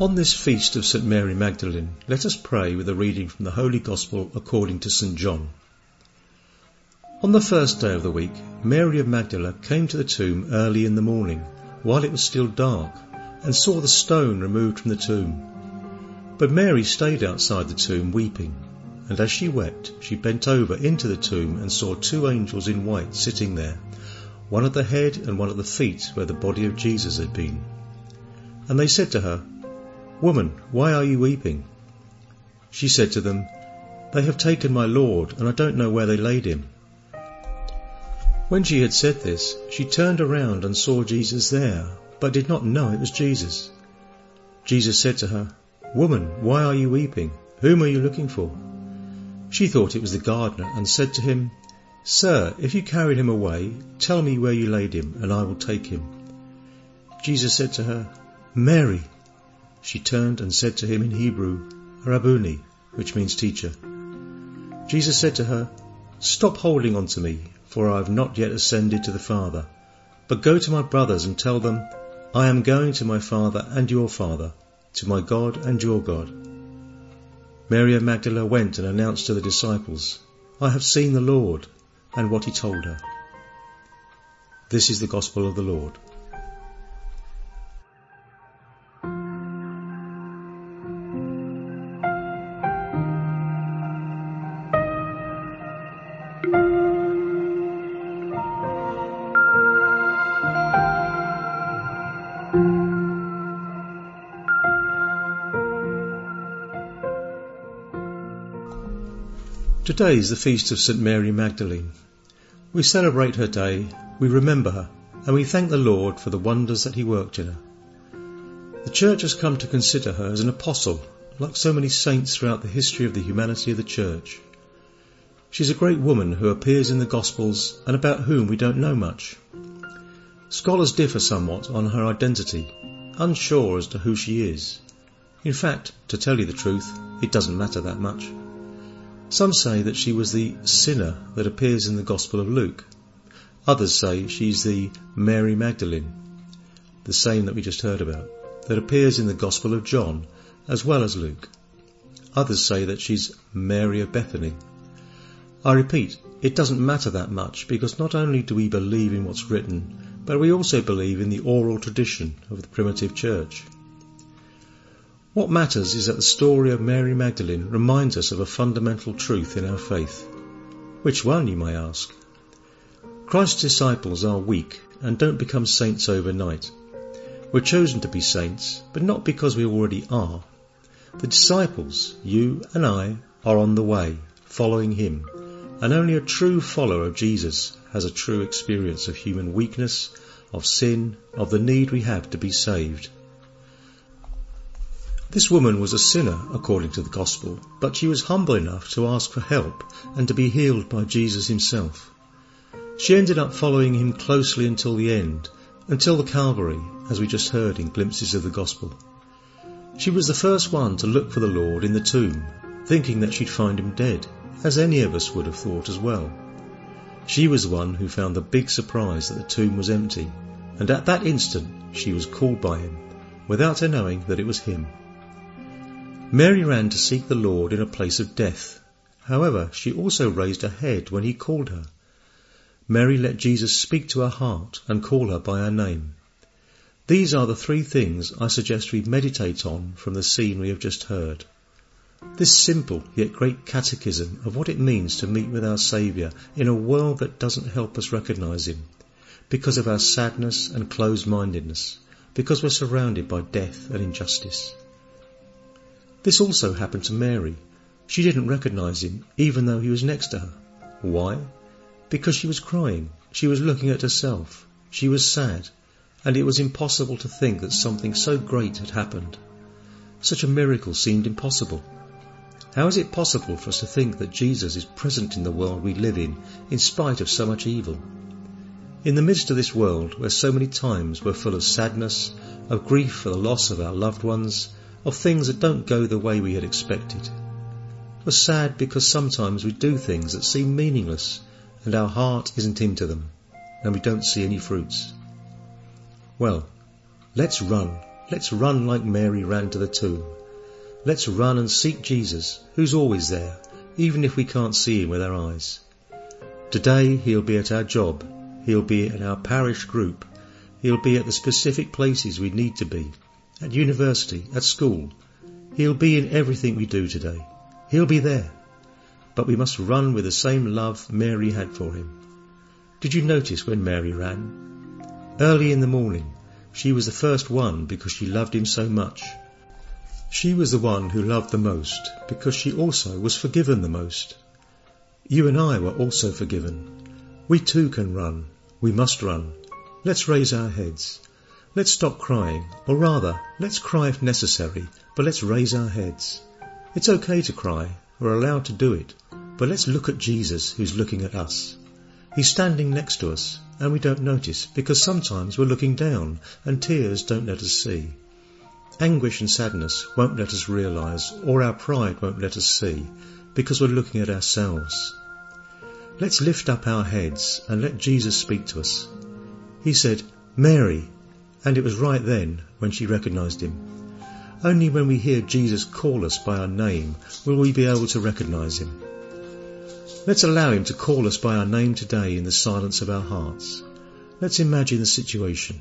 On this feast of St. Mary Magdalene, let us pray with a reading from the Holy Gospel according to St. John. On the first day of the week, Mary of Magdala came to the tomb early in the morning, while it was still dark, and saw the stone removed from the tomb. But Mary stayed outside the tomb weeping, and as she wept, she bent over into the tomb and saw two angels in white sitting there, one at the head and one at the feet where the body of Jesus had been. And they said to her, Woman, why are you weeping? She said to them, They have taken my Lord, and I don't know where they laid him. When she had said this, she turned around and saw Jesus there, but did not know it was Jesus. Jesus said to her, Woman, why are you weeping? Whom are you looking for? She thought it was the gardener, and said to him, Sir, if you carried him away, tell me where you laid him, and I will take him. Jesus said to her, Mary. She turned and said to him in Hebrew, Rabboni, which means teacher. Jesus said to her, Stop holding on to me, for I have not yet ascended to the Father. But go to my brothers and tell them, I am going to my Father and your Father, to my God and your God. Mary of Magdala went and announced to the disciples, I have seen the Lord, and what he told her. This is the gospel of the Lord. Today is the feast of St. Mary Magdalene. We celebrate her day, we remember her, and we thank the Lord for the wonders that He worked in her. The Church has come to consider her as an apostle, like so many saints throughout the history of the humanity of the Church. She's a great woman who appears in the Gospels and about whom we don't know much. Scholars differ somewhat on her identity, unsure as to who she is. In fact, to tell you the truth, it doesn't matter that much. Some say that she was the sinner that appears in the Gospel of Luke. Others say she's the Mary Magdalene, the same that we just heard about, that appears in the Gospel of John as well as Luke. Others say that she's Mary of Bethany. I repeat, it doesn't matter that much because not only do we believe in what's written, but we also believe in the oral tradition of the primitive church. What matters is that the story of Mary Magdalene reminds us of a fundamental truth in our faith. Which one, you may ask? Christ's disciples are weak and don't become saints overnight. We're chosen to be saints, but not because we already are. The disciples, you and I, are on the way, following Him, and only a true follower of Jesus has a true experience of human weakness, of sin, of the need we have to be saved. This woman was a sinner, according to the Gospel, but she was humble enough to ask for help and to be healed by Jesus himself. She ended up following him closely until the end, until the Calvary, as we just heard in glimpses of the Gospel. She was the first one to look for the Lord in the tomb, thinking that she'd find him dead, as any of us would have thought as well. She was the one who found the big surprise that the tomb was empty, and at that instant she was called by him, without her knowing that it was him. Mary ran to seek the Lord in a place of death. However, she also raised her head when he called her. Mary let Jesus speak to her heart and call her by her name. These are the three things I suggest we meditate on from the scene we have just heard. This simple yet great catechism of what it means to meet with our Saviour in a world that doesn't help us recognize Him, because of our sadness and closed mindedness, because we're surrounded by death and injustice. This also happened to Mary. She didn't recognize him, even though he was next to her. Why? Because she was crying. She was looking at herself. She was sad, and it was impossible to think that something so great had happened. Such a miracle seemed impossible. How is it possible for us to think that Jesus is present in the world we live in, in spite of so much evil? In the midst of this world, where so many times we're full of sadness, of grief for the loss of our loved ones, of things that don't go the way we had expected. We're sad because sometimes we do things that seem meaningless and our heart isn't into them and we don't see any fruits. Well, let's run Let's run like Mary ran to the tomb. Let's run and seek Jesus, who's always there, even if we can't see him with our eyes. Today he'll be at our job, he'll be at our parish group, he'll be at the specific places we need to be, at university, at school. He'll be in everything we do today. He'll be there. But we must run with the same love Mary had for him. Did you notice when Mary ran? Early in the morning, she was the first one because she loved him so much. She was the one who loved the most because she also was forgiven the most. You and I were also forgiven. We too can run. We must run. Let's raise our heads. Let's stop crying, or rather, let's cry if necessary, but let's raise our heads. It's okay to cry. We're allowed to do it. But let's look at Jesus who's looking at us. He's standing next to us, and we don't notice because sometimes we're looking down and tears don't let us see. Anguish and sadness won't let us realize, or our pride won't let us see, because we're looking at ourselves. Let's lift up our heads and let Jesus speak to us. He said, Mary, and it was right then when she recognized him. Only when we hear Jesus call us by our name will we be able to recognize him. Let's allow him to call us by our name today in the silence of our hearts. Let's imagine the situation.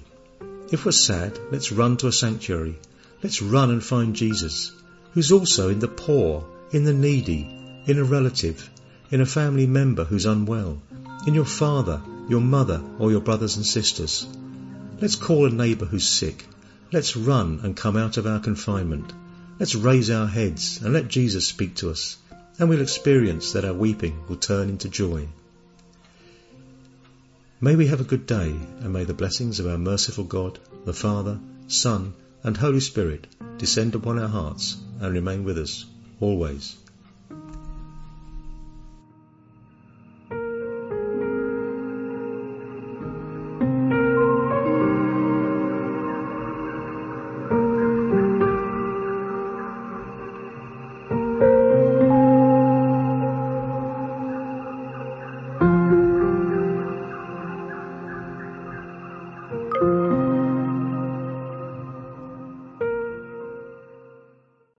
If we're sad, let's run to a sanctuary Let's run and find Jesus, who's also in the poor, in the needy, in a relative, in a family member who's unwell, in your father, your mother, or your brothers and sisters. Let's call a neighbour who's sick. Let's run and come out of our confinement. Let's raise our heads and let Jesus speak to us, and we'll experience that our weeping will turn into joy. May we have a good day, and may the blessings of our merciful God, the Father, Son, and Holy Spirit descend upon our hearts and remain with us always.